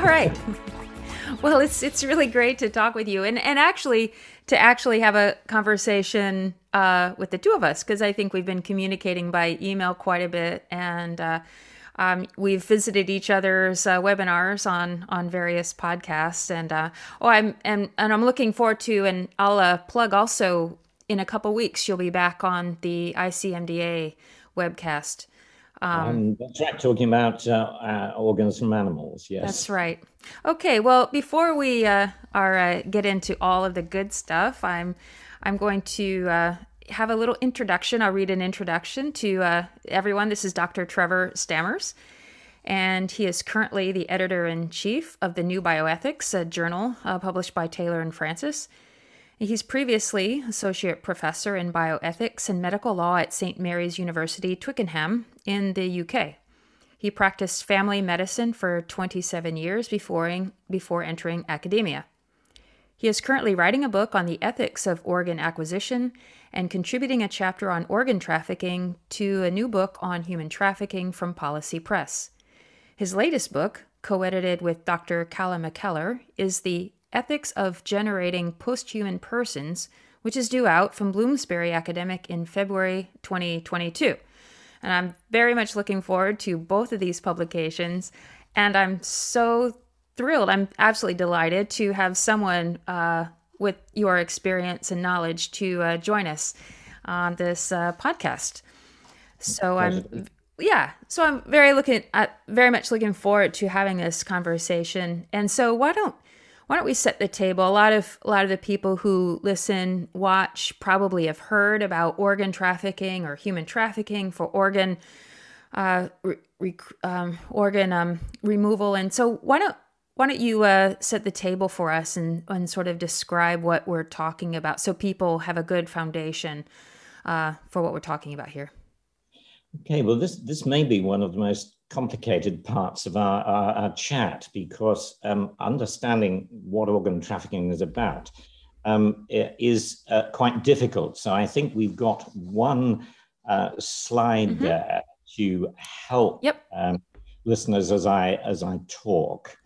All right. Well, it's it's really great to talk with you, and and actually to actually have a conversation uh, with the two of us because I think we've been communicating by email quite a bit, and uh, um, we've visited each other's uh, webinars on on various podcasts, and uh, oh, I'm and and I'm looking forward to, and I'll uh, plug also in a couple weeks you'll be back on the ICMDA webcast. Um, um, that's right, talking about uh, uh, organs from animals. Yes, that's right. Okay, well, before we uh, are uh, get into all of the good stuff, I'm I'm going to uh, have a little introduction. I'll read an introduction to uh, everyone. This is Dr. Trevor Stammers, and he is currently the editor in chief of the New Bioethics, a journal published by Taylor and Francis. He's previously associate professor in bioethics and medical law at St. Mary's University, Twickenham, in the UK. He practiced family medicine for 27 years before, before entering academia. He is currently writing a book on the ethics of organ acquisition and contributing a chapter on organ trafficking to a new book on human trafficking from Policy Press. His latest book, co edited with Dr. Calum MacKellar, is The Ethics of Generating Posthuman Persons, which is due out from Bloomsbury Academic in February 2022. And I'm very much looking forward to both of these publications. And I'm so thrilled. I'm absolutely delighted to have someone uh, with your experience and knowledge to uh, join us on this uh, podcast. So I'm, yeah. So I'm very looking at, very much looking forward to having this conversation. And so why don't why don't we set the table? A lot of a lot of the people who listen, watch, probably have heard about organ trafficking or human trafficking for organ uh, re, um, organ um, removal. And so, why don't why don't you uh, set the table for us and, and sort of describe what we're talking about so people have a good foundation uh, for what we're talking about here? Okay, well, this this may be one of the most complicated parts of our, our, our chat because um, understanding what organ trafficking is about um, is uh, quite difficult. So I think we've got one uh, slide mm-hmm. there to help yep. um, listeners as I as I talk.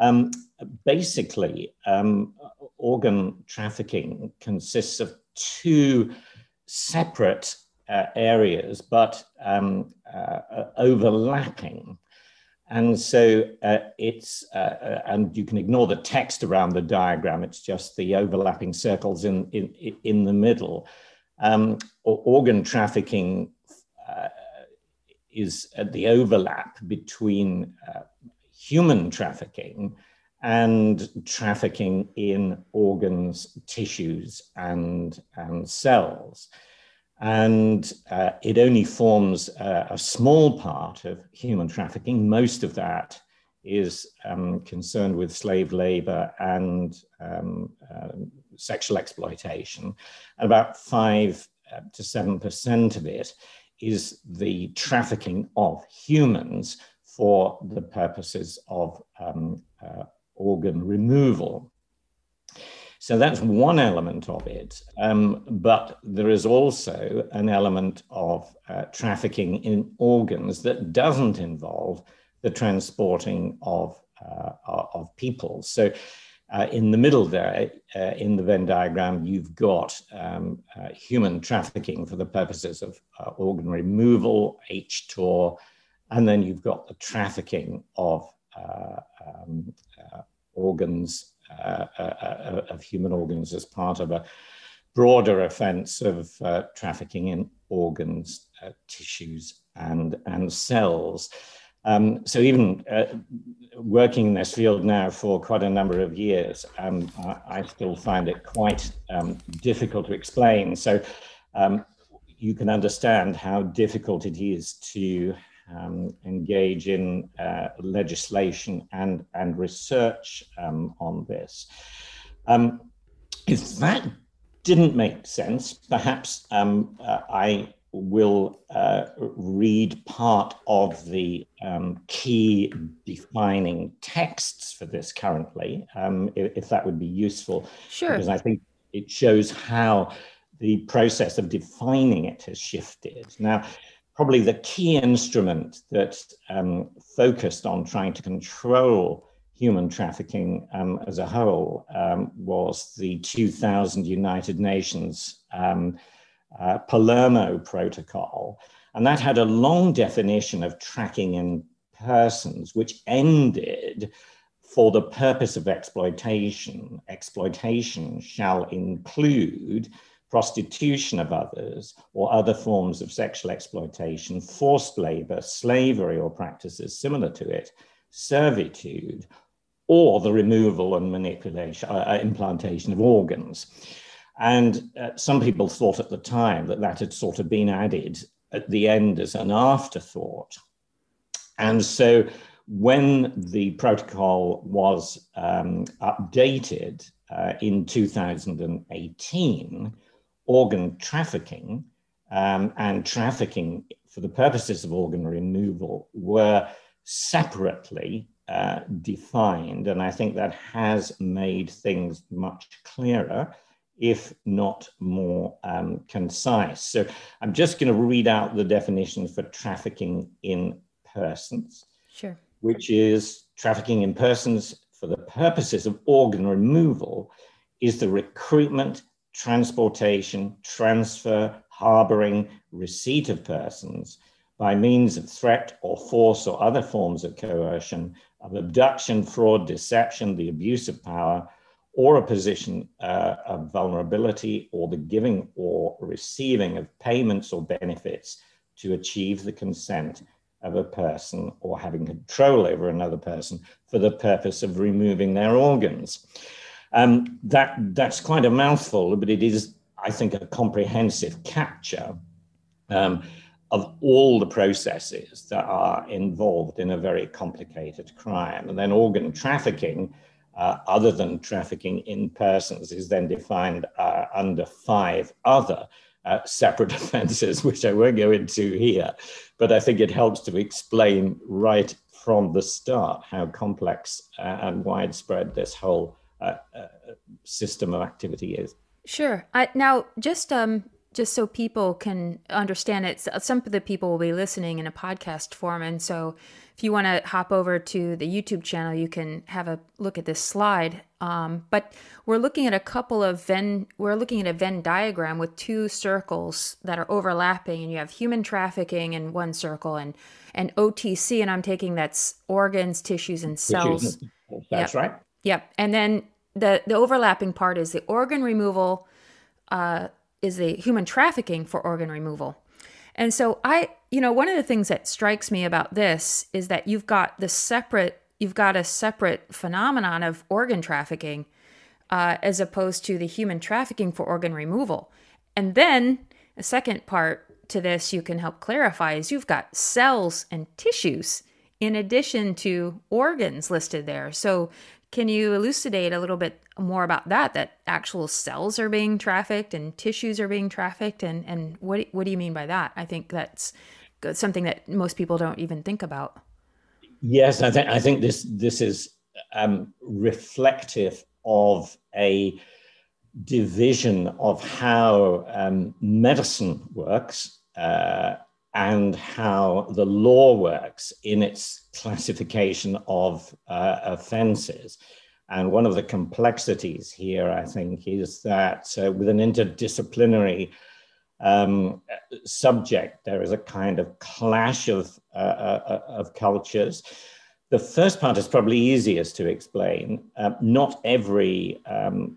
Um, basically, um, organ trafficking consists of two separate uh, areas, but um, uh, uh, overlapping. And so uh, it's, uh, uh, and you can ignore the text around the diagram, it's just the overlapping circles in, in, in the middle. Um, organ trafficking is the overlap between human trafficking and trafficking in organs, tissues, and, and cells and uh, it only forms a, a, small part of human trafficking. Most of that is um, concerned with slave labor and um, uh, sexual exploitation. About five uh, to seven percent of it is the trafficking of humans for the purposes of um, uh, organ removal. So that's one element of it. Um, but there is also an element of uh, trafficking in organs that doesn't involve the transporting of, uh, of people. So uh, in the middle there, uh, in the Venn diagram, you've got um, uh, human trafficking for the purposes of uh, organ removal, HTOR, and then you've got the trafficking of um, organs of human organs as part of a broader offense of uh, trafficking in organs, uh, tissues, and, and cells. Um, so even uh, working in this field now for quite a number of years, um, I, I, still find it quite um, difficult to explain. So um, you can understand how difficult it is to um, engage in uh, legislation and, and research um, on this. Um, if that didn't make sense, perhaps um, uh, I will uh, read part of the um, key defining texts for this currently, um, if, if, that would be useful. Sure. Because I think it shows how the process of defining it has shifted. Now, probably the key instrument that um, focused on trying to control human trafficking um, as a whole um, was the 2000 United Nations um, uh, Palermo Protocol. And that had a long definition of tracking in persons, which ended for the purpose of exploitation. Exploitation shall include prostitution of others, or other forms of sexual exploitation, forced labor, slavery, or practices similar to it, servitude, or the removal and manipulation, uh, uh, implantation of organs. And uh, some people thought at the time that that had sort of been added at the end as an afterthought. And so when the protocol was um, updated uh, in 2018, organ trafficking um, and trafficking for the purposes of organ removal were separately uh, defined. And I think that has made things much clearer, if not more um, concise. So I'm just going to read out the definition for trafficking in persons. Sure. Which is trafficking in persons for the purposes of organ removal is the recruitment, transportation, transfer, harboring, receipt of persons by means of threat or force or other forms of coercion, of abduction, fraud, deception, the abuse of power, or a position uh, of vulnerability, or the giving or receiving of payments or benefits to achieve the consent of a person or having control over another person for the purpose of removing their organs. Um, that, that's quite a mouthful, but it is, I think, a comprehensive capture um, of all the processes that are involved in a very complicated crime. And then organ trafficking, uh, other than trafficking in persons, is then defined uh, under five other uh, separate offenses, which I won't go into here. But I think it helps to explain right from the start how complex uh, and widespread this whole uh, system of activity is. Sure. I, now, just um, just so people can understand it, some of the people will be listening in a podcast form, and so if you want to hop over to the YouTube channel, you can have a look at this slide. Um, but we're looking at a couple of Venn, we're looking at a Venn diagram with two circles that are overlapping, and you have human trafficking in one circle and and OTC, and I'm taking that's organs, tissues, and cells. That's yep. right. Yep. And then the the overlapping part is the organ removal, uh, is the human trafficking for organ removal. And so I, you know, one of the things that strikes me about this is that you've got the separate, you've got a separate phenomenon of organ trafficking uh, as opposed to the human trafficking for organ removal. And then a second part to this you can help clarify is you've got cells and tissues in addition to organs listed there. So can you elucidate a little bit more about that? That actual cells are being trafficked and tissues are being trafficked, and and what what do you mean by that? I think that's something that most people don't even think about. Yes, I think I think this this is um, reflective of a division of how um, medicine works uh, and how the law works in its classification of uh, offenses. And one of the complexities here, I think, is that uh, with an interdisciplinary um, subject, there is a kind of clash of, uh, uh of cultures. The first part is probably easiest to explain. Uh, not every um,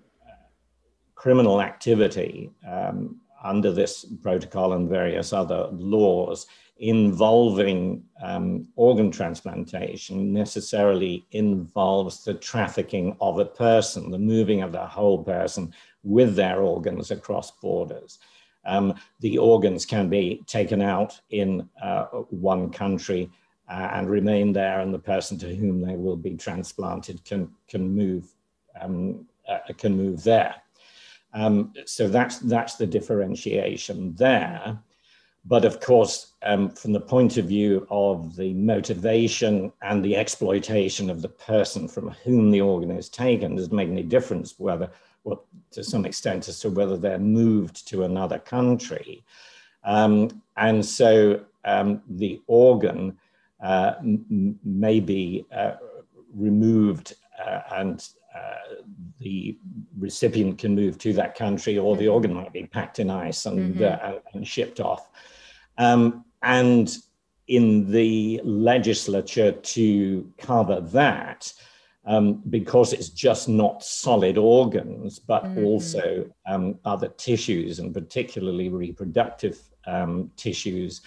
criminal activity um, under this protocol and various other laws involving um, organ transplantation necessarily involves the trafficking of a person, the moving of the whole person with their organs across borders. Um, the organs can be taken out in uh, one country uh, and remain there, and the person to whom they will be transplanted can can move um, uh, can move there. Um, so that's that's the differentiation there. But of course, um, from the point of view of the motivation and the exploitation of the person from whom the organ is taken, doesn't make any difference whether, well, to some extent, as to whether they're moved to another country. Um, and so um, the organ uh, may be uh, removed uh, and the recipient can move to that country, or the mm-hmm. organ might be packed in ice and, mm-hmm. Uh, and shipped off. Um, and in the legislature to cover that, um, because it's just not solid organs, but mm-hmm. also um, other tissues, and particularly reproductive um, tissues.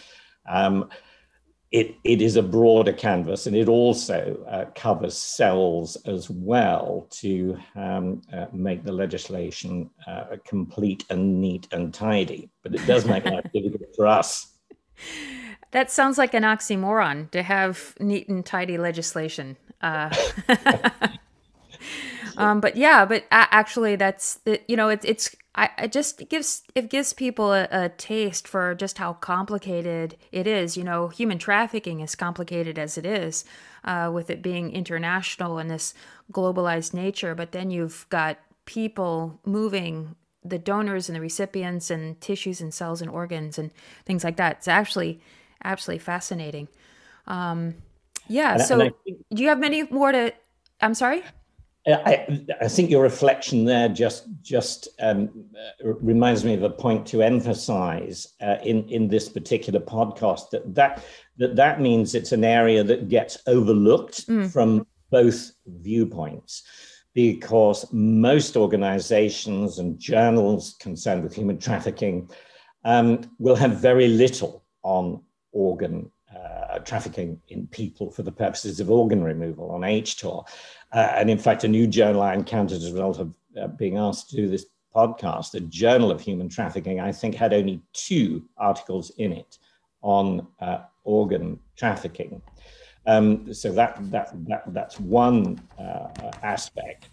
It, it is a broader canvas and it also uh, covers cells as well to um, uh, make the legislation uh, complete and neat and tidy. But it does make life difficult for us. That sounds like an oxymoron to have neat and tidy legislation. Um, but yeah, but actually, that's you know, it's it's I it just gives it gives people a, a, taste for just how complicated it is. You know, human trafficking is complicated as it is, uh, with it being international and this globalized nature. But then you've got people moving the donors and the recipients and tissues and cells and organs and things like that. It's actually absolutely fascinating. Um, yeah. so, think, do you have many more to? I'm sorry. I, I, think your reflection there just just um, uh, reminds me of a point to emphasize uh, in in this particular podcast that that that that means it's an area that gets overlooked mm. from both viewpoints because most organizations and journals concerned with human trafficking um, will have very little on organ uh, trafficking in people for the purposes of organ removal on HTOR. Uh, and in fact, a new journal I encountered as a result of uh, being asked to do this podcast, the Journal of Human Trafficking, I think had only two articles in it on uh, organ trafficking. Um, so that, that, that, that's one uh, aspect.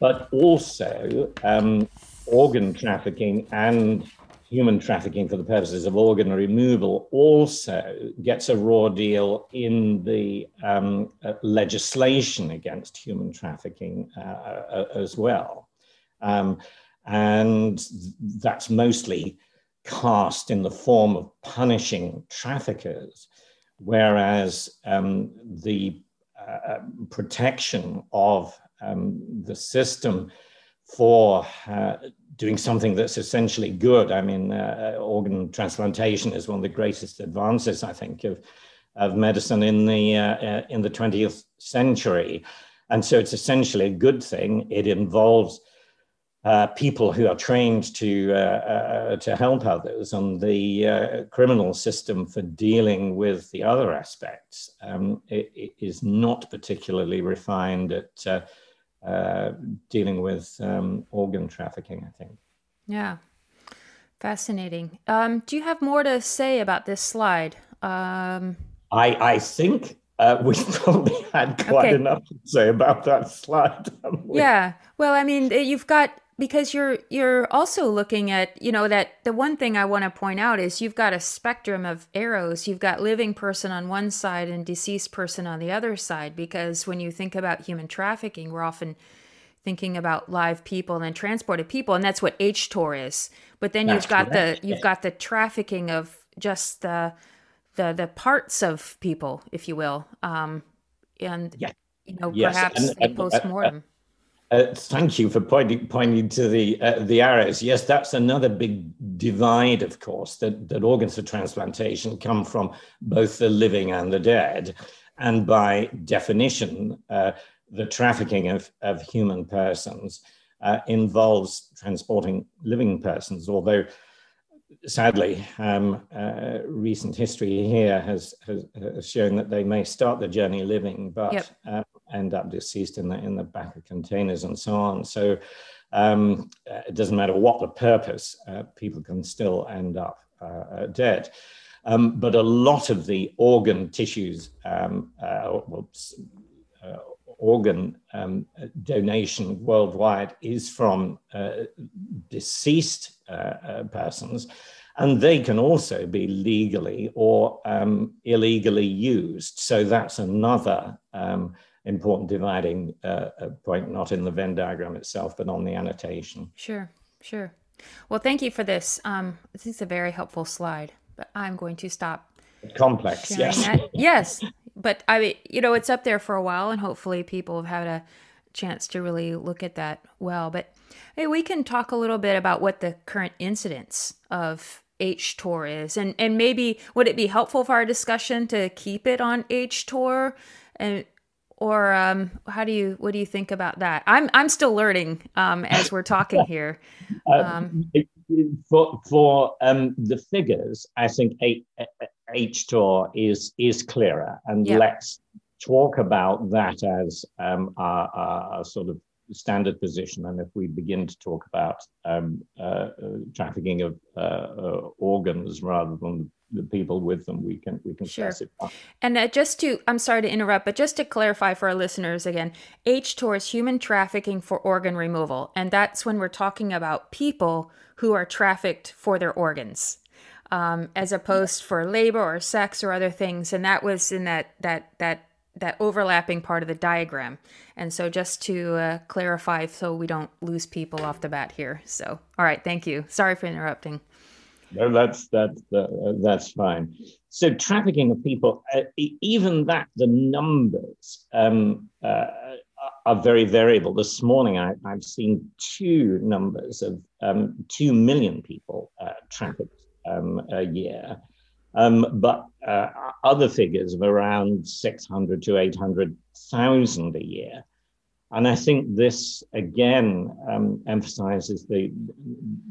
But also, um, organ trafficking and human trafficking for the purposes of organ removal also gets a raw deal in the um, uh, legislation against human trafficking uh, uh, as well. Um, and that's mostly cast in the form of punishing traffickers, whereas um, the uh, protection of um, the system for uh, doing something that's essentially good. I mean, uh, organ transplantation is one of the greatest advances, I think, of, of medicine in the, uh, uh in the 20th century. And so it's essentially a good thing. It involves uh, people who are trained to, uh, uh, to help others, and the criminal system for dealing with the other aspects um, it, it is not particularly refined at uh, dealing with um, organ trafficking, I think. Yeah, fascinating. Um, do you have more to say about this slide? Um, I, I think uh, we've probably had quite okay. enough to say about that slide. Yeah. Well, I mean, you've got because you're you're also looking at you know that the one thing i want to point out is you've got a spectrum of arrows you've got living person on one side and deceased person on the other side because when you think about human trafficking we're often thinking about live people and then transported people and that's what htor is but then that's you've got correct. the you've got the trafficking of just the the the parts of people if you will um and yeah. you know yes. perhaps and, and, post-mortem uh, thank you for pointing pointing to the uh, the arrows. Yes, that's another big divide, of course, that, that organs for transplantation come from both the living and the dead, and by definition, uh, the trafficking of, of human persons uh, involves transporting living persons. Although, sadly, um, uh, recent history here has, has, has shown that they may start the journey living, but yep. End up deceased in the in the back of containers and so on. So um, uh, it doesn't matter what the purpose, uh, people can still end up uh, uh dead. Um, but a lot of the organ tissues, um, uh, uh, organ um, donation worldwide is from deceased persons. And they can also be legally or um, illegally used. So that's another um, important dividing uh, point, not in the Venn diagram itself, but on the annotation. Sure, sure. Well, thank you for this. Um, this is a very helpful slide, but I'm going to stop complex. Yes. That. Yes, but I mean, you know, it's up there for a while, and hopefully, people have had a chance to really look at that well. But hey, we can talk a little bit about what the current incidence of HTOR is, and and maybe would it be helpful for our discussion to keep it on HTOR, and or um, how do you what do you think about that? I'm I'm still learning um, as we're talking here. Um, for for um, the figures, I think HTOR is is clearer, and yep. let's talk about that as um, our, our, sort of standard position. And if we begin to talk about um, uh, trafficking of uh, uh, organs rather than the people with them, we can we can sure. specify. And uh, just to, I'm sorry to interrupt, but just to clarify for our listeners again, HTOR is human trafficking for organ removal, and that's when we're talking about people who are trafficked for their organs. Um, as opposed for labor or sex or other things, and that was in that that that that overlapping part of the diagram. And so just to uh, clarify so we don't lose people off the bat here. So, all right, thank you. Sorry for interrupting. No, that's that's uh, that's fine. So trafficking of people, uh, even that the numbers um, uh, are very variable. This morning, I, have seen two numbers of um, two million people uh, trafficked um, a year, um, but uh, other figures of around 600 to 800,000 a year. And I think this again um, emphasizes the,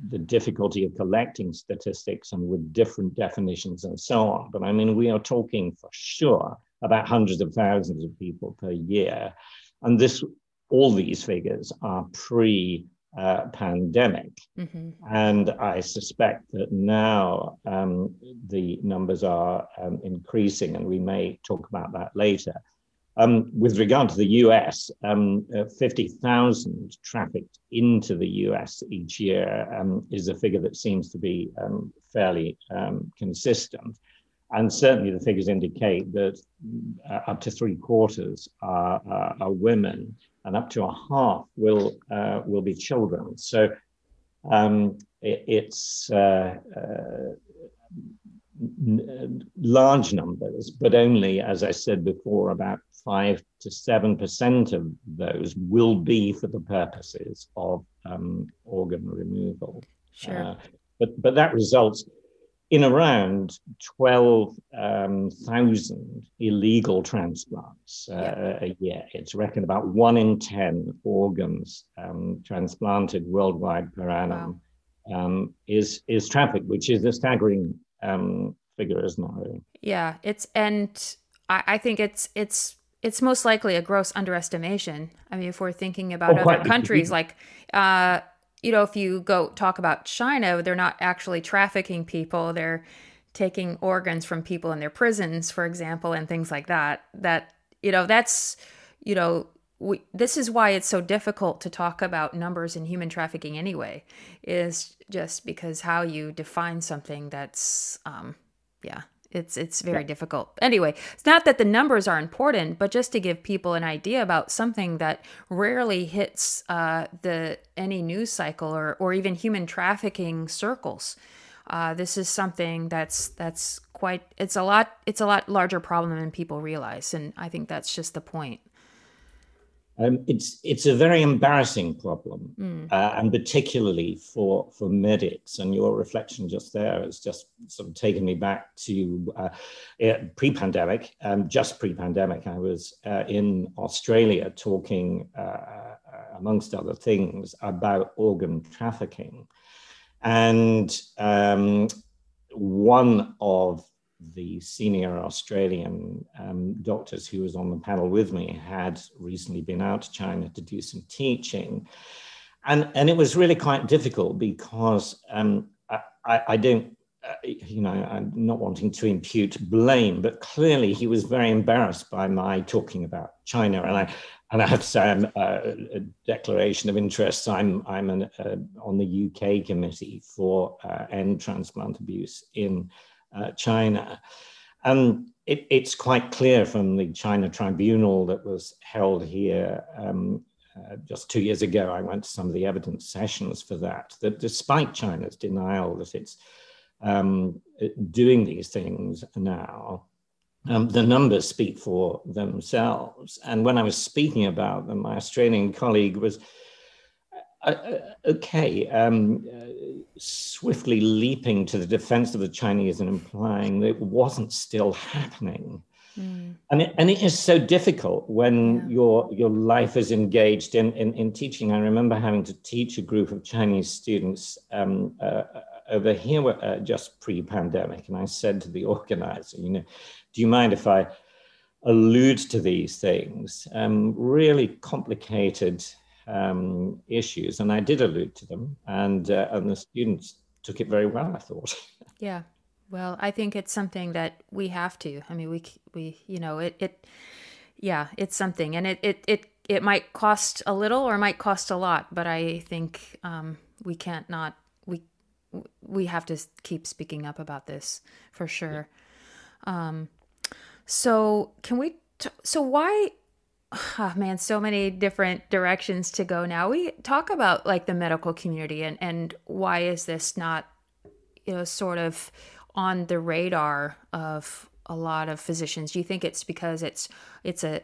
the difficulty of collecting statistics and with different definitions and so on. But I mean, we are talking for sure about hundreds of thousands of people per year. And this, all these figures are pre uh, pandemic. Mm-hmm. And I suspect that now um, the numbers are um, increasing, and we may talk about that later. Um, with regard to the US, um, uh, 50,000 trafficked into the US each year um, is a figure that seems to be um, fairly consistent. And certainly the figures indicate that uh, up to three quarters are, are, are women and up to a half will uh, will be children. So um, it, it's uh, uh, n- large numbers, but only, as I said before, about five to seven percent of those will be for the purposes of um, organ removal. Sure. Uh, but but that results in around 12,000 um, illegal transplants uh, yeah. a year. It's reckoned about one in 10 organs um, transplanted worldwide per annum wow. um, is, is trafficked, which is a staggering um, figure, isn't it? Yeah, it's, and I, I think it's, it's, it's most likely a gross underestimation. I mean, if we're thinking about oh, other countries, like uh, you know, if you go talk about China, they're not actually trafficking people. They're taking organs from people in their prisons, for example, and things like that. That, you know, that's, you know, we, this is why it's so difficult to talk about numbers in human trafficking anyway, is just because how you define something that's, um, yeah, it's it's very yeah. difficult. Anyway, it's not that the numbers are important, but just to give people an idea about something that rarely hits uh, the any news cycle or or even human trafficking circles. Uh, this is something that's that's quite it's a lot it's a lot larger problem than people realize, and I think that's just the point. Um, it's it's a very embarrassing problem, mm. uh, and particularly for for medics. And your reflection just there has just sort of taken me back to uh, pre-pandemic. Um, just pre-pandemic, I was uh, in Australia talking, uh, uh, amongst other things, about organ trafficking, and um, one of the senior Australian um, doctors who was on the panel with me had recently been out to China to do some teaching. And, and it was really quite difficult because um, I, I, don't, uh, you know, I'm not wanting to impute blame, but clearly he was very embarrassed by my talking about China. And I, and I have to say, I'm uh, a declaration of interest. I'm, I'm an, uh, on the UK committee for uh, end transplant abuse in uh, China. And it, it's quite clear from the China tribunal that was held here um, uh, just two years ago. I went to some of the evidence sessions for that, that despite China's denial that it's um, doing these things now. Um, the numbers speak for themselves. And when I was speaking about them, my Australian colleague was uh, uh okay, um, uh, swiftly leaping to the defense of the Chinese and implying that it wasn't still happening. Mm. And, it, and it is so difficult when yeah. your, your life is engaged in, in, in, teaching. I remember having to teach a group of Chinese students um, uh, over here uh, just pre-pandemic, and I said to the organizer, you know, do you mind if I allude to these things? Um, really complicated um, issues, and I did allude to them, and uh, and the students took it very well. I thought. Yeah, well, I think it's something that we have to. I mean, we we you know it it yeah, it's something, and it it it it might cost a little or might cost a lot, but I think um, we can't not we we have to keep speaking up about this for sure. Um, so can we? T- so why? Oh man, so many different directions to go now. We talk about like the medical community and and why is this not, you know, sort of on the radar of a lot of physicians? Do you think it's because it's it's a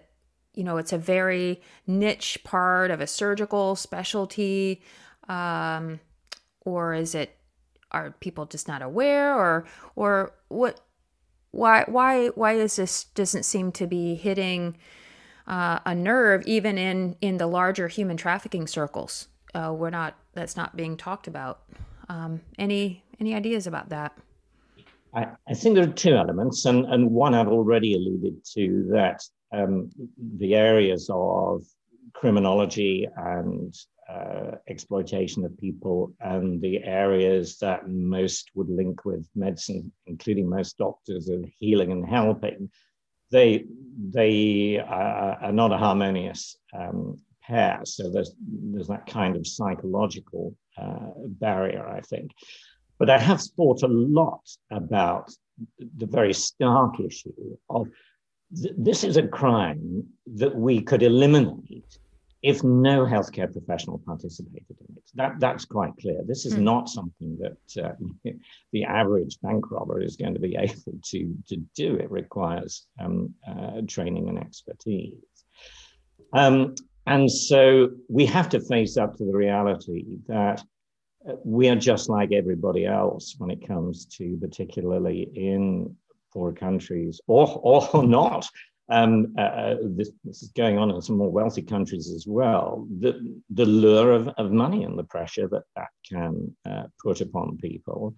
you know it's a very niche part of a surgical specialty um, or is it are people just not aware or or what why why why is this doesn't seem to be hitting uh, a nerve even in in the larger human trafficking circles. Uh, we're not that's not being talked about. Um, any any ideas about that? I, I, think there are two elements and and one I've already alluded to that um, the areas of criminology and uh, exploitation of people and the areas that most would link with medicine, including most doctors of healing and helping, they they are, are not a harmonious um, pair. So there's there's that kind of psychological uh, barrier, I think. But I have thought a lot about the very stark issue of th- this is a crime that we could eliminate if no healthcare professional participated in it. That, that's quite clear. This is mm. not something that uh, the average bank robber is going to be able to, to do. It requires um, uh, training and expertise. Um, and so we have to face up to the reality that uh, we are just like everybody else when it comes to, particularly in poor countries or, or not, um, uh, uh, this, this, is going on in some more wealthy countries as well, the, the lure of, of money and the pressure that that can uh, put upon people.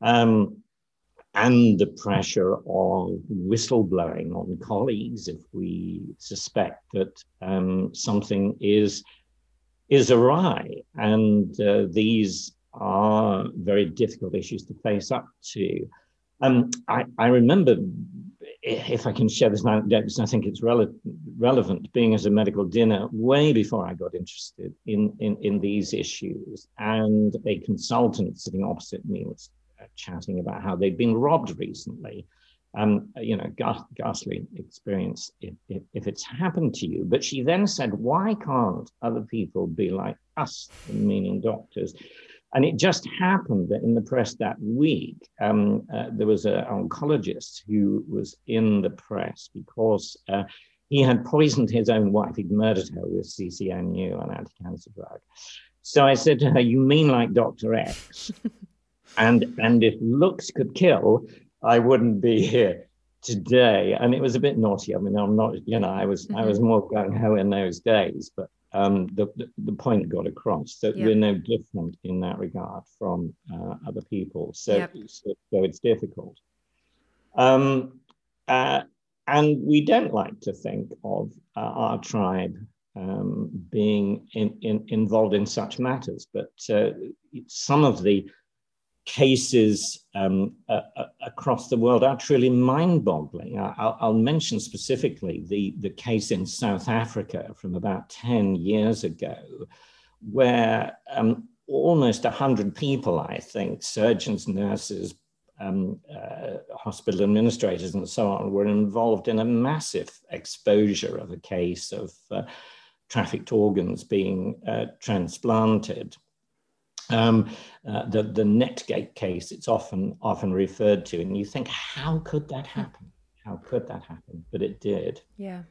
Um, and the pressure of whistleblowing on colleagues if we suspect that um, something is is awry. And uh, these are very difficult issues to face up to. Um, I, I, remember if I can share this anecdote, because I think it's rele- relevant, being at a medical dinner way before I got interested in, in, in these issues, and a consultant sitting opposite me was uh, chatting about how they'd been robbed recently. Um, you know, ghastly experience if, if, if, it's happened to you. But she then said, why can't other people be like us, meaning doctors? And it just happened that in the press that week, um, uh, there was an oncologist who was in the press because uh, he had poisoned his own wife. He'd murdered her with CCNU, an anti-cancer drug. So I said to her, "You mean like Doctor X?" and and if looks could kill, I wouldn't be here today. And it was a bit naughty. I mean, I'm not, you know, I was mm-hmm. I was more gung ho in those days, but um, the, the, point got across that yep. we're no different in that regard from uh, other people. So, yep. so, so, it's difficult. Um, uh, and we don't like to think of uh, our tribe um, being in, in, involved in such matters, but uh, some of the cases um, uh, across the world are truly mind-boggling. I'll, I'll, mention specifically the, the case in South Africa from about 10 years ago, where um, almost 100 people, I think, surgeons, nurses, um, uh, hospital administrators, and so on, were involved in a massive exposure of a case of uh, trafficked organs being uh, transplanted. Um, uh, the, the Netcare case, it's often often referred to, and you think, how could that hmm. happen? How could that happen? But it did. Yeah,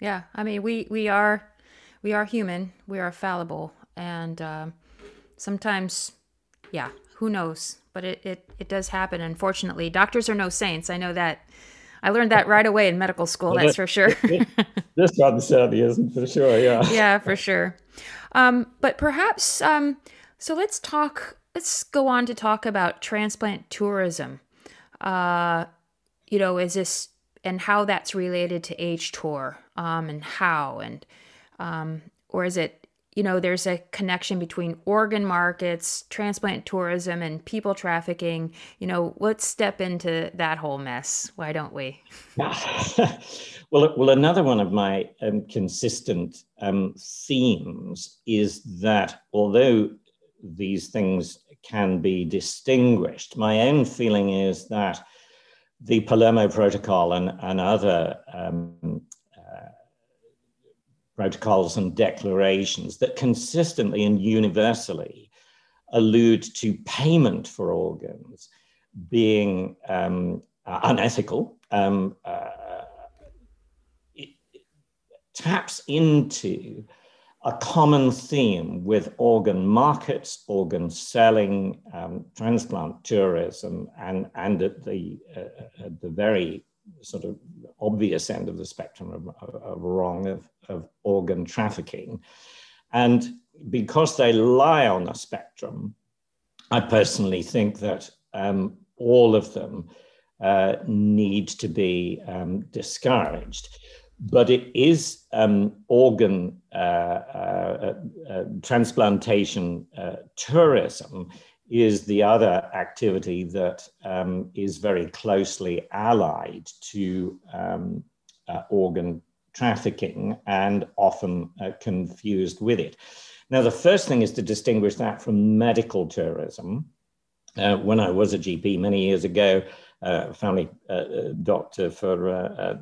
yeah. I mean, we we are we are human. We are fallible, and um, sometimes, yeah, who knows? But it, it it does happen. Unfortunately, doctors are no saints. I know that. I learned that right away in medical school. Well, that's for sure. this one certainly isn't for sure. Yeah. Yeah, for sure. Um, but perhaps um, so. Let's talk. Let's go on to talk about transplant tourism. Uh, you know, is this and how that's related to HTOR um, and how and um, or is it you know, there's a connection between organ markets, transplant tourism, and people trafficking. You know, let's step into that whole mess. Why don't we? well, well, another one of my um, consistent um, themes is that although these things can be distinguished, my own feeling is that the Palermo Protocol and, and other um, protocols and declarations that consistently and universally allude to payment for organs being um, uh, unethical, um, uh, taps into a common theme with organ markets, organ selling, um, transplant tourism, and, and at the, uh, at the very sort of obvious end of the spectrum of, of wrong of, of organ trafficking. And because they lie on a spectrum, I personally think that um, all of them uh, need to be um, discouraged. But it is um, organ uh, uh, uh transplantation uh, tourism is the other activity that um, is very closely allied to um, uh, organ trafficking and often uh, confused with it. Now, the first thing is to distinguish that from medical tourism. When I was a GP many years ago, uh, family uh, doctor for, uh,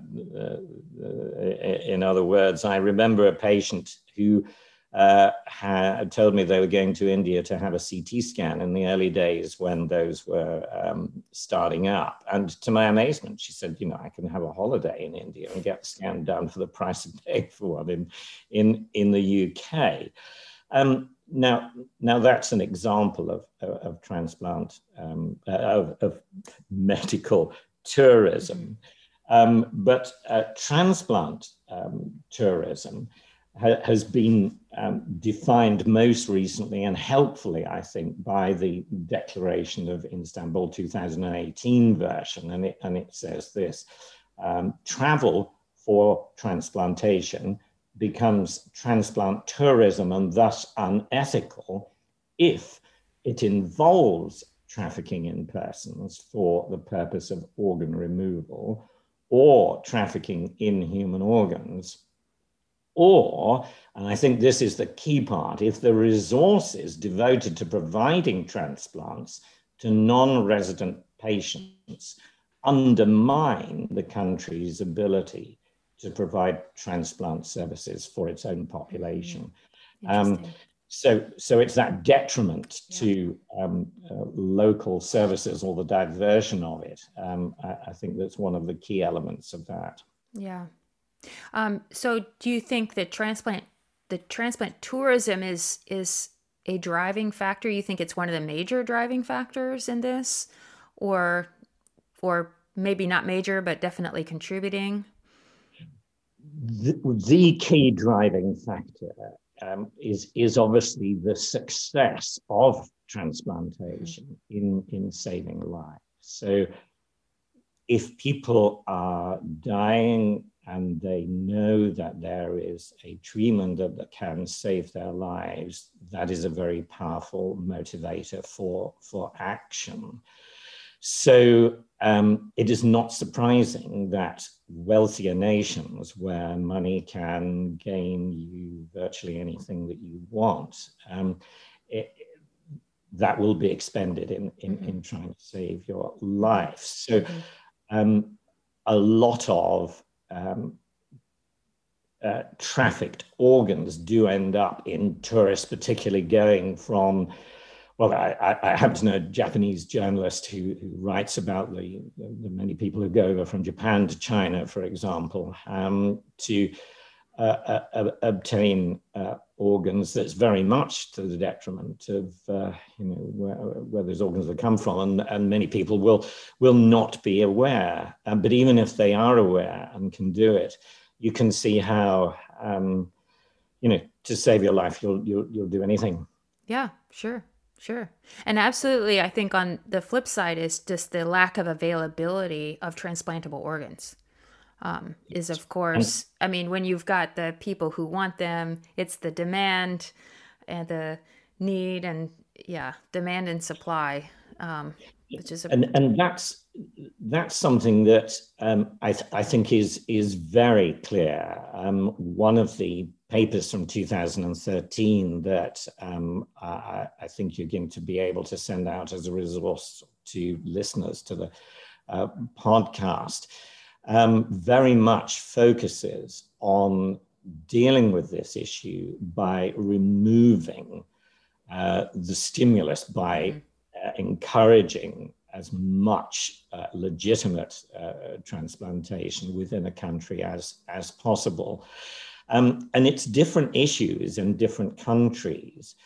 in other words, I remember a patient who uh, had told me they were going to India to have a CT scan in the early days when those were um, starting up. And to my amazement, she said, "You know, I can have a holiday in India and get the scan done for the price of paying for one in in in the UK." Um, now, now that's an example of of, of transplant um, uh, of, of, medical tourism, um, but uh, transplant um, tourism ha- has been um, defined most recently and helpfully, I think, by the Declaration of Istanbul 2018 version. And it, and it says this um, travel for transplantation becomes transplant tourism and thus unethical if it involves trafficking in persons for the purpose of organ removal or trafficking in human organs. Or, and I think this is the key part, if the resources devoted to providing transplants to non resident patients undermine the country's ability to provide transplant services for its own population. Um, so, so it's that detriment yeah. to um, uh, local services or the diversion of it. Um, I, I think that's one of the key elements of that. Yeah, um, so, do you think that transplant the transplant tourism is is a driving factor? You think it's one of the major driving factors in this, or or maybe not major, but definitely contributing? The, the key driving factor um, is is obviously the success of transplantation in in saving lives. So, if people are dying and they know that there is a treatment that, that can save their lives, that is a very powerful motivator for, for action. So um, it is not surprising that wealthier nations, where money can gain you virtually anything that you want, um, it, that will be expended in, in, mm-hmm. in, trying to save your life. So mm-hmm. um, a lot of um, uh, trafficked organs do end up in tourists, particularly going from well, I, I, happen to know a Japanese journalist who, who writes about the, the, many people who go over from Japan to China, for example, um, to uh, uh, obtain uh, organs that's very much to the detriment of uh, you know where, where, those organs have come from, and, and many people will will not be aware. Um, but even if they are aware and can do it, you can see how um, you know to save your life, you'll you'll, you'll do anything. Yeah, sure. Sure. And absolutely, I think on the flip side is just the lack of availability of transplantable organs. Um, is of course, I mean, when you've got the people who want them, it's the demand and the need and yeah, demand and supply. Um, which is a- and and that's that's something that um, I th- I think is is very clear. Um, one of the papers from 2013 that um, I, I, think you're going to be able to send out as a resource to listeners to the uh, podcast um, very much focuses on dealing with this issue by removing uh, the stimulus, by mm-hmm. uh, encouraging as much uh, legitimate uh, transplantation within a country as, as possible. Um, and it's different issues in different countries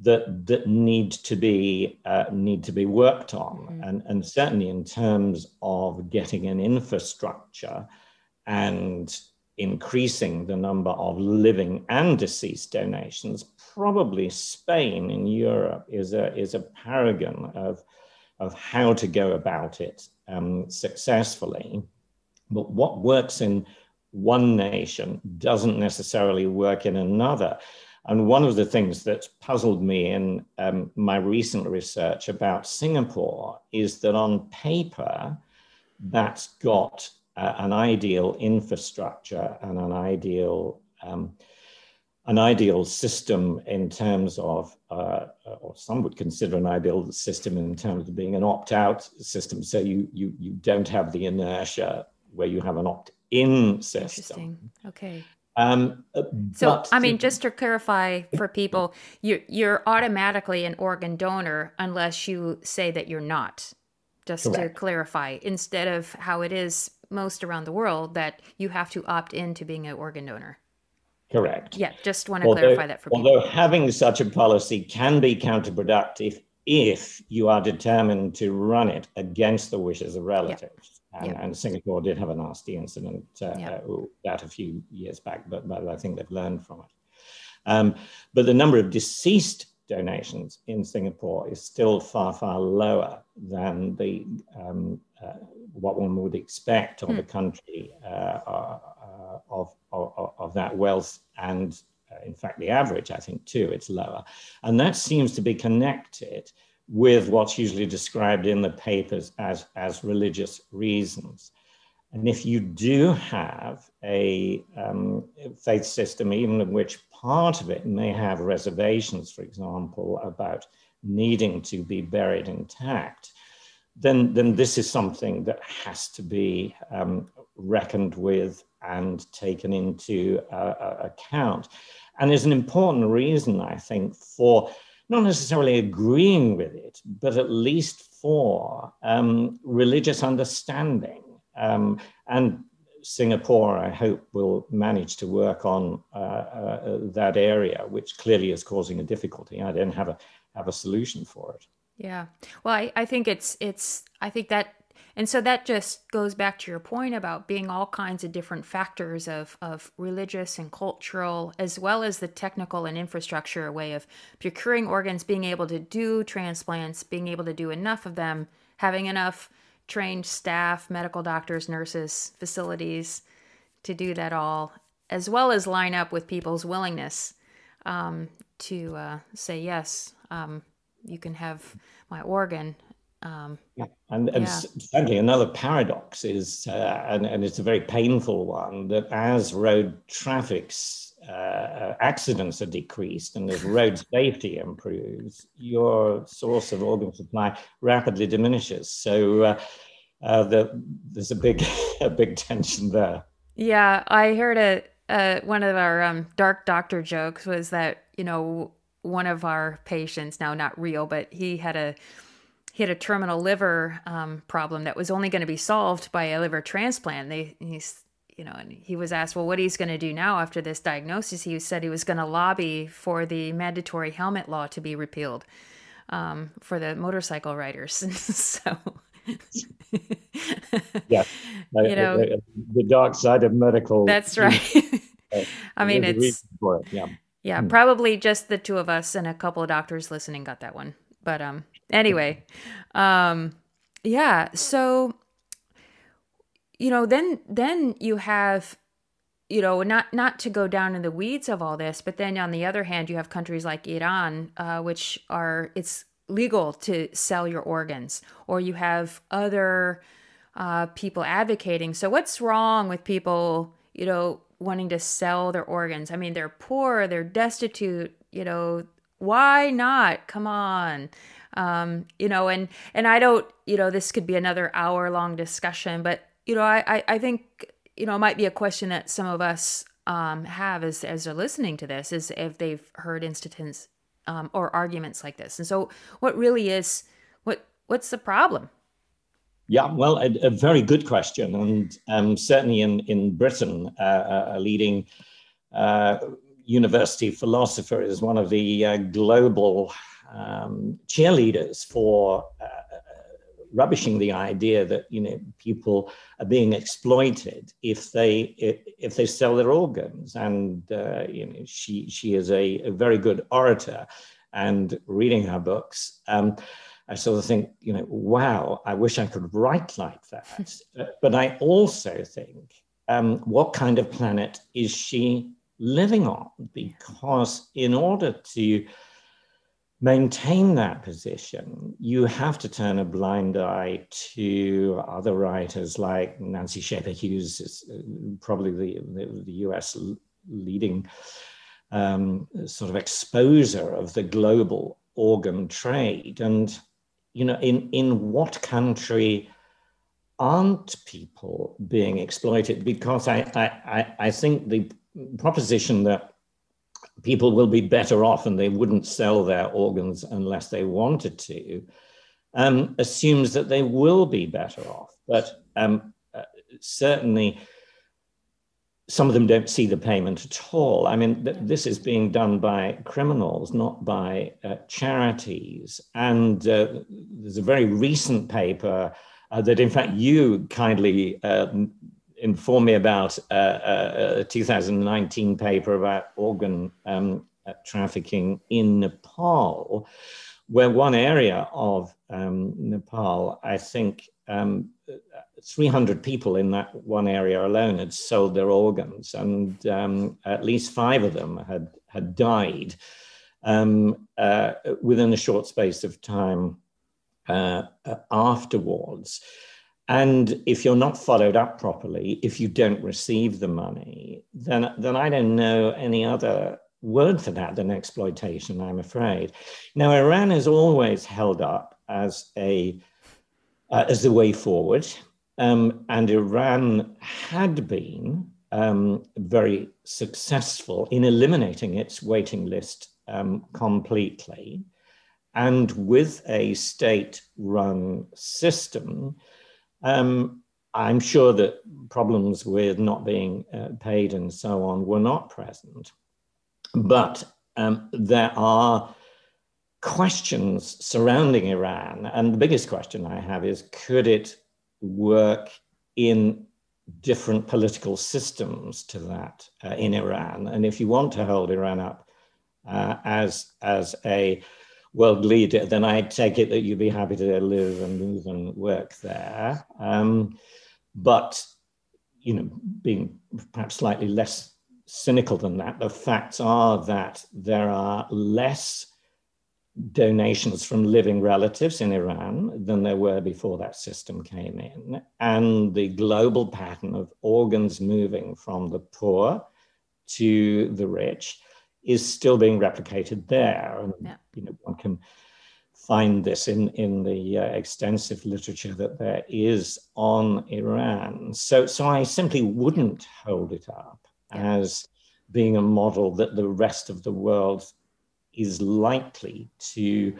that that need to be uh, need to be worked on, mm-hmm. and and certainly in terms of getting an infrastructure and increasing the number of living and deceased donations. Probably Spain in Europe is a is a paragon of of how to go about it um, successfully. But what works in one nation doesn't necessarily work in another. And one of the things that's puzzled me in um, my recent research about Singapore is that on paper, that's got uh, an ideal infrastructure and an ideal um, an ideal system in terms of, uh, or some would consider an ideal system in terms of being an opt-out system. So you you you don't have the inertia where you have an opt in system. Okay. Um, uh, so, I mean, just to clarify for people, you're, you're automatically an organ donor unless you say that you're not. Just correct. to clarify, instead of how it is most around the world, that you have to opt into being an organ donor. Correct. Yeah, just want to although, clarify that for people. Although having such a policy can be counterproductive if you are determined to run it against the wishes of relatives. And, yeah. and, Singapore did have a nasty incident uh, yeah. uh, that a few years back, but, but I think they've learned from it. Um, but the number of deceased donations in Singapore is still far, far lower than the um, uh, what one would expect of hmm. a country uh, uh, of, of, of, that wealth. And uh, in fact, the average, I think, too, it's lower. And that seems to be connected with what's usually described in the papers as, as religious reasons. And if you do have a um, faith system, even in which part of it may have reservations, for example, about needing to be buried intact, then, then this is something that has to be um, reckoned with and taken into uh, account. And there's an important reason, I think, for not necessarily agreeing with it, but at least for um, religious understanding. Um, and Singapore, I hope, will manage to work on uh, uh, that area, which clearly is causing a difficulty. I don't have a have a solution for it. Yeah, well, I, I think it's it's I think that and so that just goes back to your point about being all kinds of different factors of, of religious and cultural, as well as the technical and infrastructure way of procuring organs, being able to do transplants, being able to do enough of them, having enough trained staff, medical doctors, nurses, facilities to do that all, as well as line up with people's willingness um, to uh, say, yes, um, you can have my organ. Um, yeah. And, and yeah. sadly, another paradox is, uh, and, and it's a very painful one, that as road traffic uh, accidents are decreased and as road safety improves, your source of organ supply rapidly diminishes. So uh, uh, the, there's a big, a big tension there. Yeah, I heard a uh, one of our um, dark doctor jokes was that you know one of our patients now not real but he had a he had a terminal liver um, problem that was only going to be solved by a liver transplant. They he's you know and he was asked well what he's going to do now after this diagnosis? He said he was going to lobby for the mandatory helmet law to be repealed um, for the motorcycle riders. So yeah. You know. The, the dark side of medical that's right. I mean, it's it. yeah, yeah, hmm. probably just the two of us and a couple of doctors listening got that one. But um, anyway, um, yeah. So, you know, then then you have, you know, not not to go down in the weeds of all this, but then on the other hand, you have countries like Iran, uh, which are it's legal to sell your organs, or you have other uh, people advocating. So, what's wrong with people, you know, wanting to sell their organs. I mean, they're poor, they're destitute, you know, why not? Come on. Um, you know, and and I don't, you know, this could be another hour long discussion, but you know, I, I, I think, you know, it might be a question that some of us um, have as as they're listening to this is if they've heard instances um, or arguments like this. And so what really is what what's the problem? Yeah, well, a, a, very good question, and um, certainly in in Britain, uh, a leading uh, university philosopher is one of the uh, global um, cheerleaders for uh, rubbishing the idea that you know people are being exploited if they if, if they sell their organs, and uh, you know she she is a, a, very good orator, and reading her books. Um, I sort of think, you know, wow, I wish I could write like that. uh, but I also think, um, what kind of planet is she living on? Because in order to maintain that position, you have to turn a blind eye to other writers like Nancy Scheper Hughes, is probably the, the, the US leading um, sort of exposer of the global organ trade. And you know, in, in what country aren't people being exploited? Because I, I, I think the proposition that people will be better off and they wouldn't sell their organs unless they wanted to um, assumes that they will be better off. But um, uh, certainly, some of them don't see the payment at all. I mean, th- this is being done by criminals, not by uh, charities. And uh, there's a very recent paper uh, that, in fact, you kindly uh, informed me about uh, uh, a 2019 paper about organ um, trafficking in Nepal, where one area of um, Nepal, I think, um, 300 people in that one area alone had sold their organs, and um, at least five of them had, had died um, uh, within a short space of time uh, uh, afterwards. And if you're not followed up properly, if you don't receive the money, then, then I don't know any other word for that than exploitation, I'm afraid. Now, Iran is always held up as a uh, as the way forward. Um, and Iran had been um, very successful in eliminating its waiting list um, completely. And with a state run system, um, I'm sure that problems with not being uh, paid and so on were not present. But um, there are questions surrounding Iran. And the biggest question I have is could it work in different political systems to that uh, in Iran. And if you want to hold Iran up uh, as, as a world leader, then I take it that you'd be happy to live and move and work there. Um, but, you know, being perhaps slightly less cynical than that, the facts are that there are less donations from living relatives in Iran than there were before that system came in. And the global pattern of organs moving from the poor to the rich is still being replicated there. And yeah. you know, one can find this in, in the uh, extensive literature that there is on Iran. So, so I simply wouldn't hold it up yeah. as being a model that the rest of the world is likely to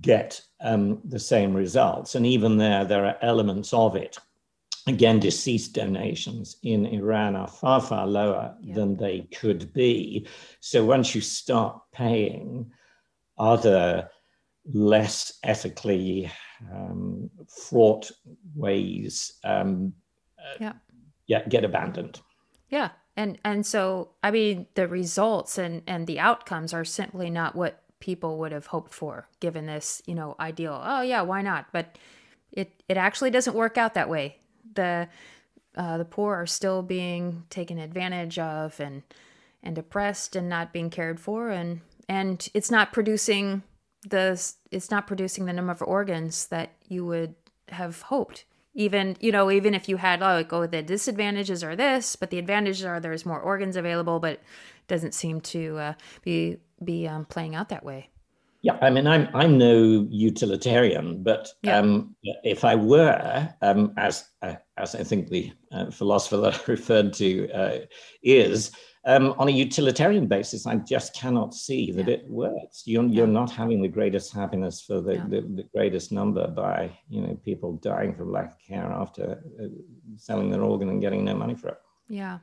get um, the same results. And even there, there are elements of it. Again, deceased donations in Iran are far, far lower yeah. than they could be. So once you start paying other less ethically um, fraught ways, um, uh, yeah. yeah, get abandoned. Yeah, and and so I mean the results and and the outcomes are simply not what people would have hoped for given this you know ideal oh yeah why not but it it actually doesn't work out that way the uh, the poor are still being taken advantage of and and oppressed and not being cared for and and it's not producing the it's not producing the number of organs that you would have hoped. Even you know even if you had oh go oh, the disadvantages are this but the advantages are there's more organs available but it doesn't seem to uh, be be um, playing out that way yeah, I mean, I'm I'm no utilitarian, but yeah. um, if I were, um, as uh, as I think the uh, philosopher that I referred to uh, is, um, on a utilitarian basis, I just cannot see that yeah. it works. You're you're not having the greatest happiness for the, yeah. the, the, greatest number by you know people dying from lack of care after uh, selling their organ and getting no money for it. Yeah,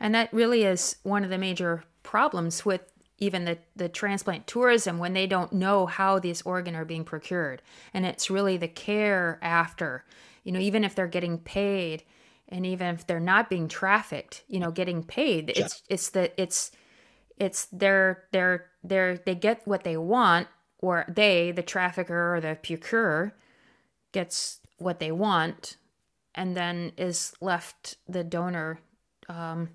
and that really is one of the major problems with even the, the transplant tourism when they don't know how these organs are being procured. And it's really the care after, you know, even if they're getting paid and even if they're not being trafficked, you know, getting paid, yeah. it's it's the it's it's they're they're they're they get what they want or they, the trafficker or the procurer, gets what they want and then is left the donor um,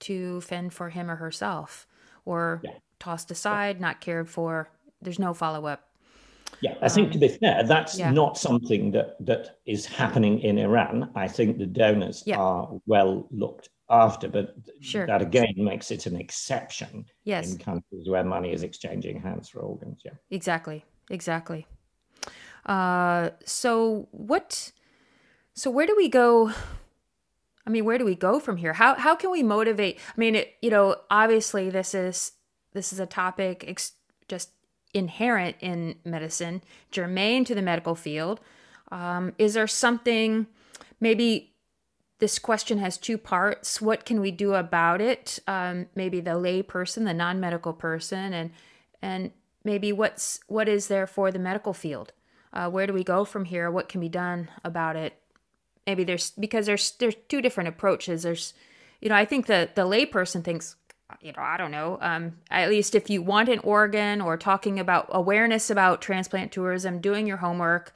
to fend for him or herself or yeah. tossed aside, not cared for. There's no follow up. Yeah, I think um, to be fair, that's yeah. not something that that is happening in Iran. I think the donors yeah. are well looked after, but sure. that again makes it an exception yes. in countries where money is exchanging hands for organs. Yeah, exactly, exactly. Uh, so what? So where do we go? I mean, where do we go from here? How how can we motivate? I mean, it, you know, obviously this is this is a topic ex- just inherent in medicine, germane to the medical field. Um, is there something? Maybe this question has two parts. What can we do about it? Um, maybe the lay person, the non medical person, and and maybe what's what is there for the medical field? Uh, where do we go from here? What can be done about it? Maybe there's because there's there's two different approaches. There's you know i think the the layperson thinks you know i don't know um, at least if you want an organ or talking about awareness about transplant tourism doing your homework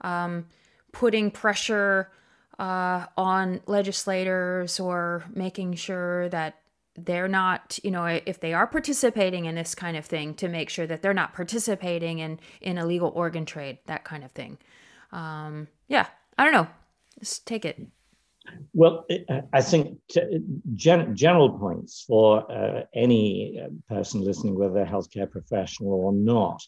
um, putting pressure uh, on legislators or making sure that they're not you know if they are participating in this kind of thing to make sure that they're not participating in in illegal organ trade that kind of thing. Um, yeah i don't know just take it. Well, I think gen- general points for uh, any uh, person listening, whether a healthcare professional or not,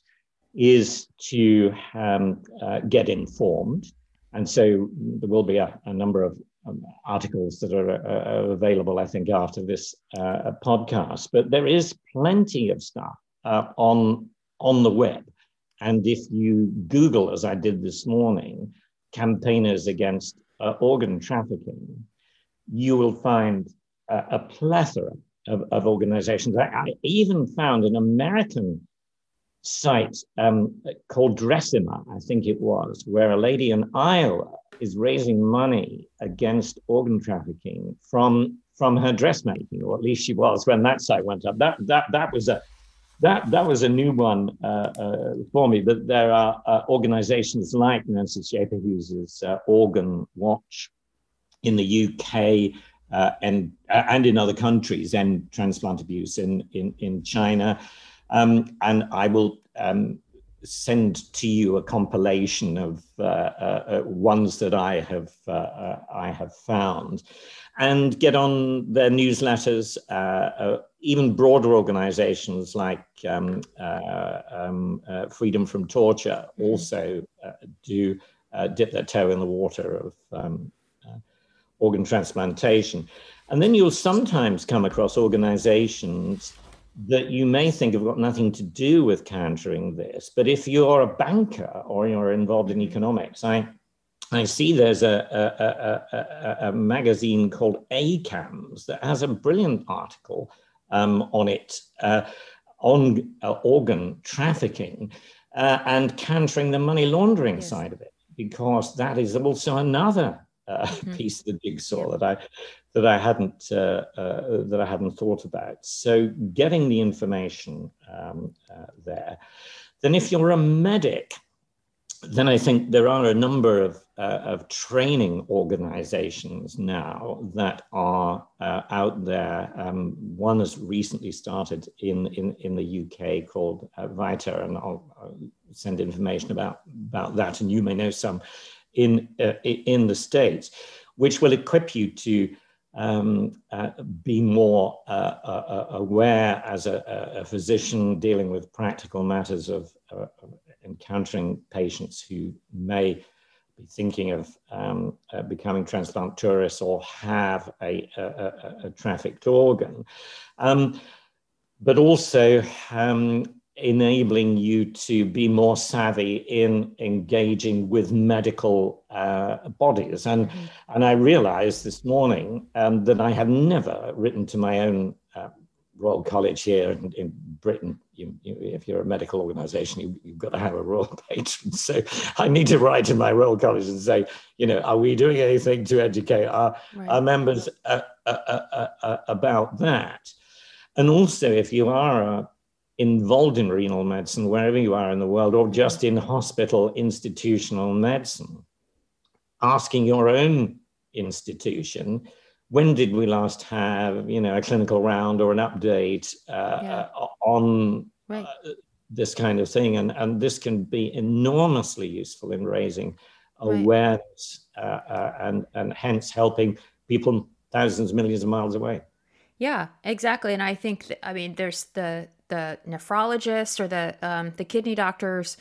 is to um, uh, get informed. And so there will be a, a number of um, articles that are, uh, available, I think, after this uh, podcast. But there is plenty of stuff uh, on on the web, and if you Google, as I did this morning, campaigners against uh, organ trafficking, you will find a plethora of, of organizations. I, I, even found an American site um, called Dressima, I think it was, where a lady in Iowa is raising money against organ trafficking from from her dressmaking, or at least she was when that site went up. That that that was a that that was a new one uh, uh, for me. But there are uh, organisations like Nancy Scheper-Hughes's uh, Organ Watch in the UK uh, and uh, and in other countries, and transplant abuse in in in China. Um, and I will um, send to you a compilation of ones that I have I have found and get on their newsletters. Uh, uh, even broader organizations like um, uh, um, uh, Freedom from Torture also uh, do uh, dip their toe in the water of um, organ transplantation. And then you'll sometimes come across organizations that you may think have got nothing to do with countering this. But if you're a banker or you're involved in economics, I, I see there's a, a, a, a magazine called ACAMS that has a brilliant article um, on it, uh, on uh, organ trafficking uh, and countering the money laundering yes. side of it, because that is also another uh, mm-hmm. piece of the jigsaw yeah. that I that I hadn't uh, uh, that I hadn't thought about. So getting the information um, uh, there. Then, if you're a medic, then I think there are a number of, uh, of training organizations now that are uh, out there. Um, one has recently started in, in, in the UK called uh, VITA, and I'll, I'll, send information about, about that, and you may know some in, uh, in the States, which will equip you to um, uh, be more uh, aware as a, a, physician dealing with practical matters of, encountering patients who may be thinking of um, uh, becoming transplant tourists or have a, a, a trafficked organ. Um, but also um, enabling you to be more savvy in engaging with medical uh, bodies. And, mm-hmm. and I realized this morning um, that I had never written to my own Royal College here in, in Britain. You, you, if you're a medical organization, you, have got to have a royal patron. So I need to write to my Royal College and say, you know, are we doing anything to educate our, right. our members uh, uh, uh, uh about that? And also, if you are involved in renal medicine, wherever you are in the world, or just in hospital institutional medicine, asking your own institution, when did we last have, you know, a clinical round or an update uh, yeah. uh, on right. uh, this kind of thing? And, and this can be enormously useful in raising awareness right. Uh, uh, and, and hence helping people thousands, millions of miles away. Yeah, exactly. And I think, that, I mean, there's the the nephrologists or the um, the kidney doctors,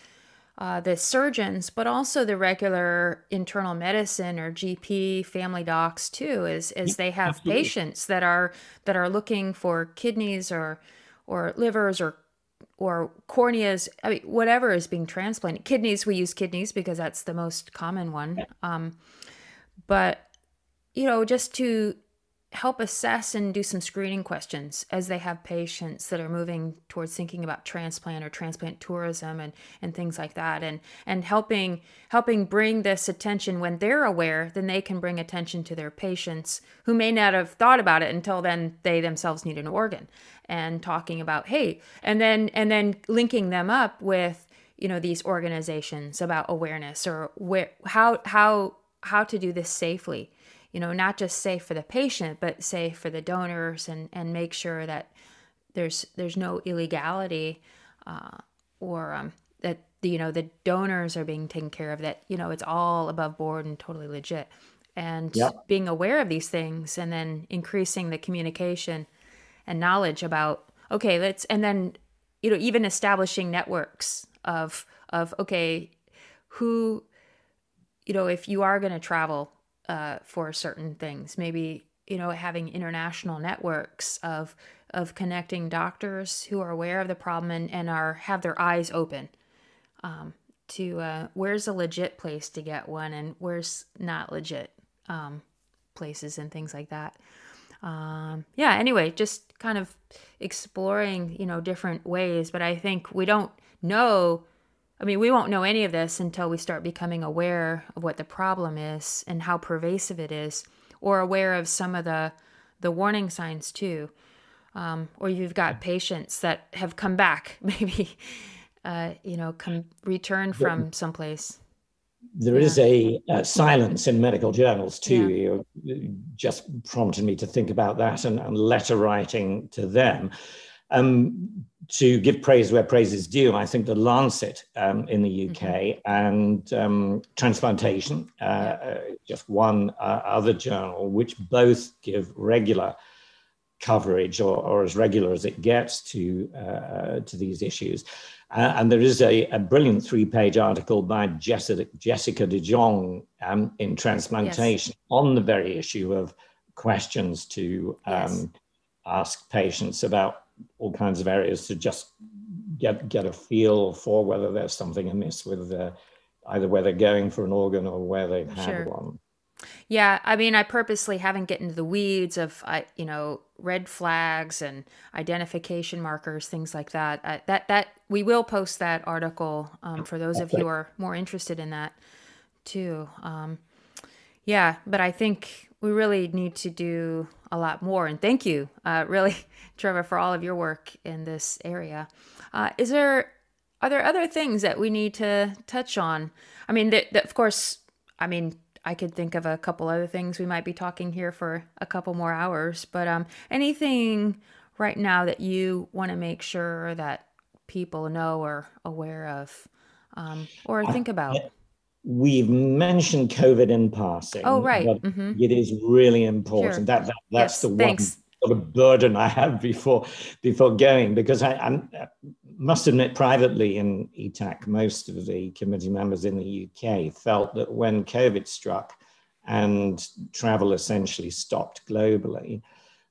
uh, the surgeons, but also the regular internal medicine or GP family docs too, is is they have Absolutely. patients that are that are looking for kidneys or or livers or or corneas, I mean, whatever is being transplanted. Kidneys, we use kidneys because that's the most common one. Um, but you know, just to help assess and do some screening questions as they have patients that are moving towards thinking about transplant or transplant tourism and and things like that. And and helping helping bring this attention when they're aware then they can bring attention to their patients who may not have thought about it until then they themselves need an organ and talking about hey and then and then linking them up with you know these organizations about awareness or where how how how to do this safely you know, not just safe for the patient, but safe for the donors and, and make sure that there's there's no illegality uh, or um, that the, you know the donors are being taken care of that you know it's all above board and totally legit and yep. being aware of these things and then increasing the communication and knowledge about okay let's and then you know even establishing networks of of okay who you know if you are going to travel uh, for certain things. Maybe you know having international networks of of connecting doctors who are aware of the problem and, and are have their eyes open um, to uh, where's a legit place to get one and where's not legit um, places and things like that. Um, yeah. Anyway, just kind of exploring you know different ways, but I think we don't know I mean, we won't know any of this until we start becoming aware of what the problem is and how pervasive it is, or aware of some of the the warning signs too. Um, or you've got patients that have come back, maybe, uh, you know, come return from someplace. There yeah. is a, a, silence in medical journals too. Yeah. You just prompted me to think about that and, and letter writing to them. Um, to give praise where praise is due, I think the Lancet um, in the UK mm-hmm. and um, Transplantation, uh, uh, just one uh, other journal, which both give regular coverage or, or as regular as it gets to, uh, to these issues. Uh, and there is a, a brilliant three page article by Jessica, Jessica de Jong um, in Transplantation yes. on the very issue of questions to um, yes. ask patients about all kinds of areas to just get get a feel for whether there's something amiss with uh, either where they're going for an organ or where they've had sure. one. Yeah, I mean, I purposely haven't get into the weeds of, I you know, red flags and identification markers, things like that. That that we will post that article um, for those of you who are more interested in that too. Um, yeah, but I think we really need to do a lot more. And thank you, uh, really, Trevor, for all of your work in this area. Uh, is there are there other things that we need to touch on? I mean, th- th- of course, I mean I could think of a couple other things. We might be talking here for a couple more hours, but um, anything right now that you want to make sure that people know or aware of um, or think about? We've mentioned COVID in passing. Oh, right. Mm-hmm. It is really important. Sure. That, that that's yes, the thanks. one sort of burden I have before before going because I, I must admit privately in ETAC, most of the committee members in the UK felt that when COVID struck and travel essentially stopped globally,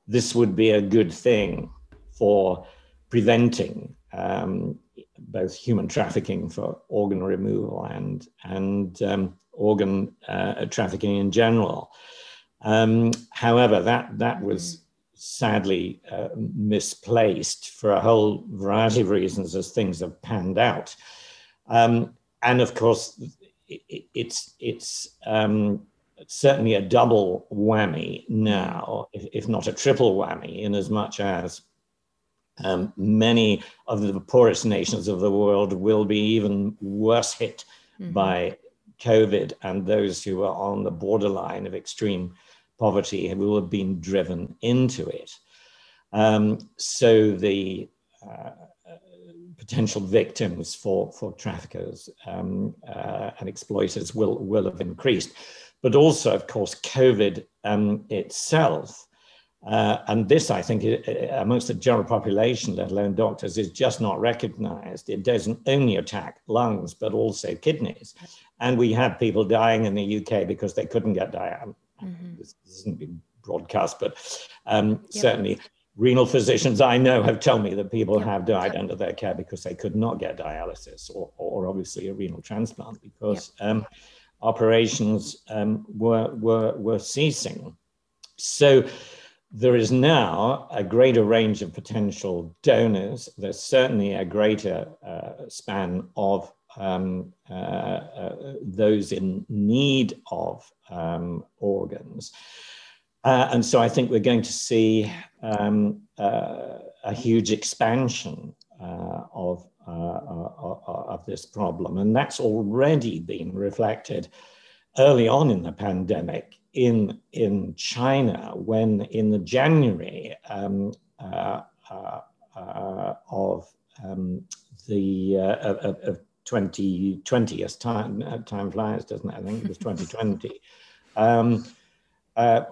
this would be a good thing for preventing um, both human trafficking for organ removal and and um, organ uh, trafficking in general. Um, however, that that was sadly uh, misplaced for a whole variety of reasons as things have panned out. Um, and of course, it, it's it's um, certainly a double whammy now, if, if, not a triple whammy, in as much as um, many of the poorest nations of the world will be even worse hit mm-hmm. by COVID, and those who are on the borderline of extreme poverty will have been driven into it. Um, so the uh, potential victims for, for traffickers um, uh, and exploiters will, will have increased. But also, of course, COVID um, itself. Uh, and this, I think, amongst the general population, let alone doctors, is just not recognized. It doesn't only attack lungs, but also kidneys. And we have people dying in the UK because they couldn't get dialysis Mm-hmm. This, isn't being broadcast, but um, yep. certainly renal physicians I know have told me that people yep. have died under their care because they could not get dialysis or, or obviously a renal transplant because yep. um, operations um, were, were, were ceasing. So there is now a greater range of potential donors. There's certainly a greater uh, span of um, uh, uh, those in need of um, organs. Uh, and so I think we're going to see um, uh, a huge expansion uh, of, of this problem. And that's already been reflected early on in the pandemic in, in China, when in the January um, of um, the of, of 2020 as time uh, time flies, doesn't it? I think it was 2020. Um, uh,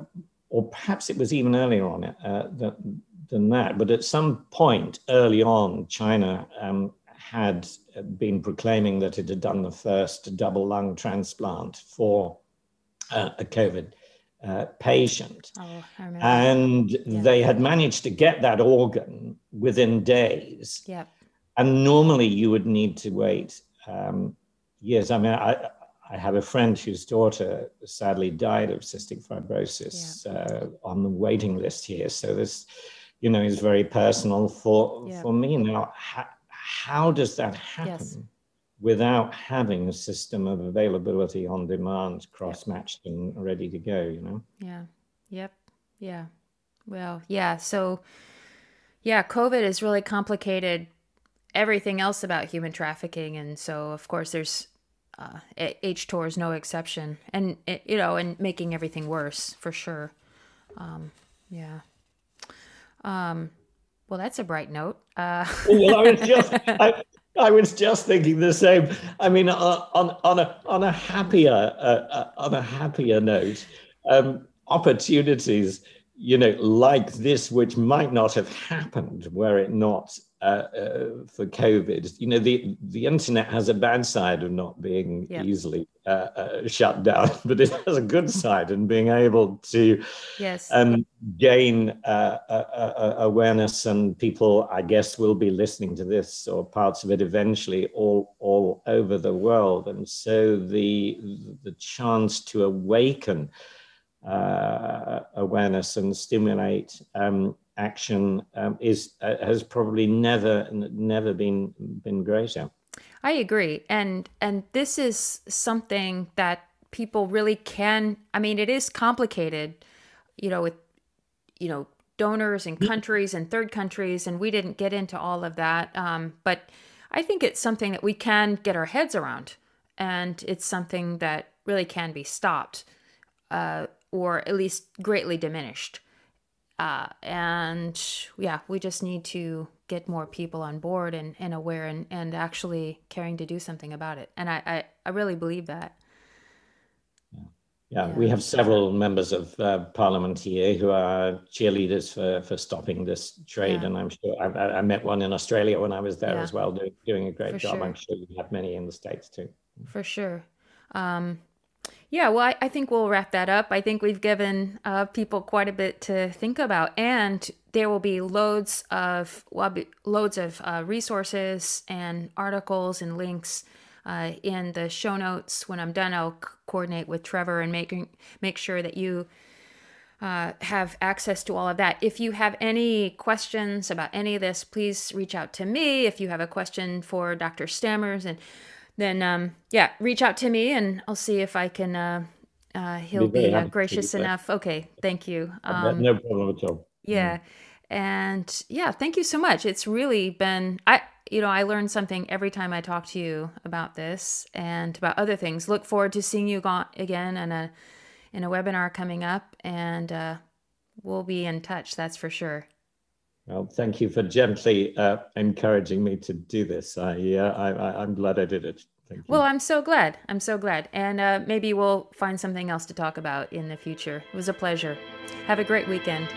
or perhaps it was even earlier on uh, than, than, that. But at some point early on, China um, had been proclaiming that it had done the first double lung transplant for uh, a COVID uh, patient. Oh, and yeah. they had managed to get that organ within days. Yep. And normally you would need to wait um, years. I mean, I, I have a friend whose daughter sadly died of cystic fibrosis yeah. uh, on the waiting list here. So this, you know, is very personal for yeah. for me. Now, how, how does that happen yes. Without having a system of availability on demand, cross matched yep. and ready to go? You know. Yeah. Yep. Yeah. Well, yeah. So, yeah, COVID is really complicated everything else about human trafficking, and so of course there's uh, HTOR is no exception, and you know, and making everything worse for sure. Um, yeah. Um, well, that's a bright note. Uh... well, I was just, I, I, was just thinking the same. I mean, uh, on on a on a happier uh, uh, on a happier note, um, opportunities, you know, like this, which might not have happened were it not uh, uh, for COVID. You know, the the internet has a bad side of not being yep. easily uh, uh, shut down, but it has a good side in being able to yes. um, gain uh, awareness, and people, I guess, will be listening to this or parts of it eventually all all over the world, and so the the chance to awaken. awareness and stimulate um, action um, is uh, has probably never never been been greater. I agree, and and this is something that people really can. I mean, it is complicated, you know, with you know donors and countries and third countries, and we didn't get into all of that. Um, but I think it's something that we can get our heads around, and it's something that really can be stopped, uh, or at least greatly diminished. Uh, and yeah, we just need to get more people on board and, and aware and, and actually caring to do something about it. And I, I, I really believe that. Yeah, yeah. we have several members of uh, parliament here who are cheerleaders for, for stopping this trade. Yeah. And I'm sure I, I, met one in Australia when I was there as well, doing, doing a great for job. Sure. I'm sure you have many in the States too. For sure. Um, yeah, well, I, I, think we'll wrap that up. I think we've given uh, people quite a bit to think about, and there will be loads of well, loads of uh, resources and articles and links uh, in the show notes. When I'm done, I'll c- coordinate with Trevor and make make sure that you uh, have access to all of that. If you have any questions about any of this, please reach out to me. If you have a question for Dr. Stammers and then um, yeah, reach out to me and I'll see if I can. Uh, uh, he'll be, be uh, gracious enough. Okay, thank you. Um, no problem at all. Yeah, mm. and yeah, thank you so much. It's really been I. You know, I learned something every time I talk to you about this and about other things. Look forward to seeing you again in a in a webinar coming up, and uh, we'll be in touch. That's for sure. Well, thank you for gently uh, encouraging me to do this. I, uh, I, am glad I did it. Well, I'm so glad. I'm so glad. And uh, maybe we'll find something else to talk about in the future. It was a pleasure. Have a great weekend.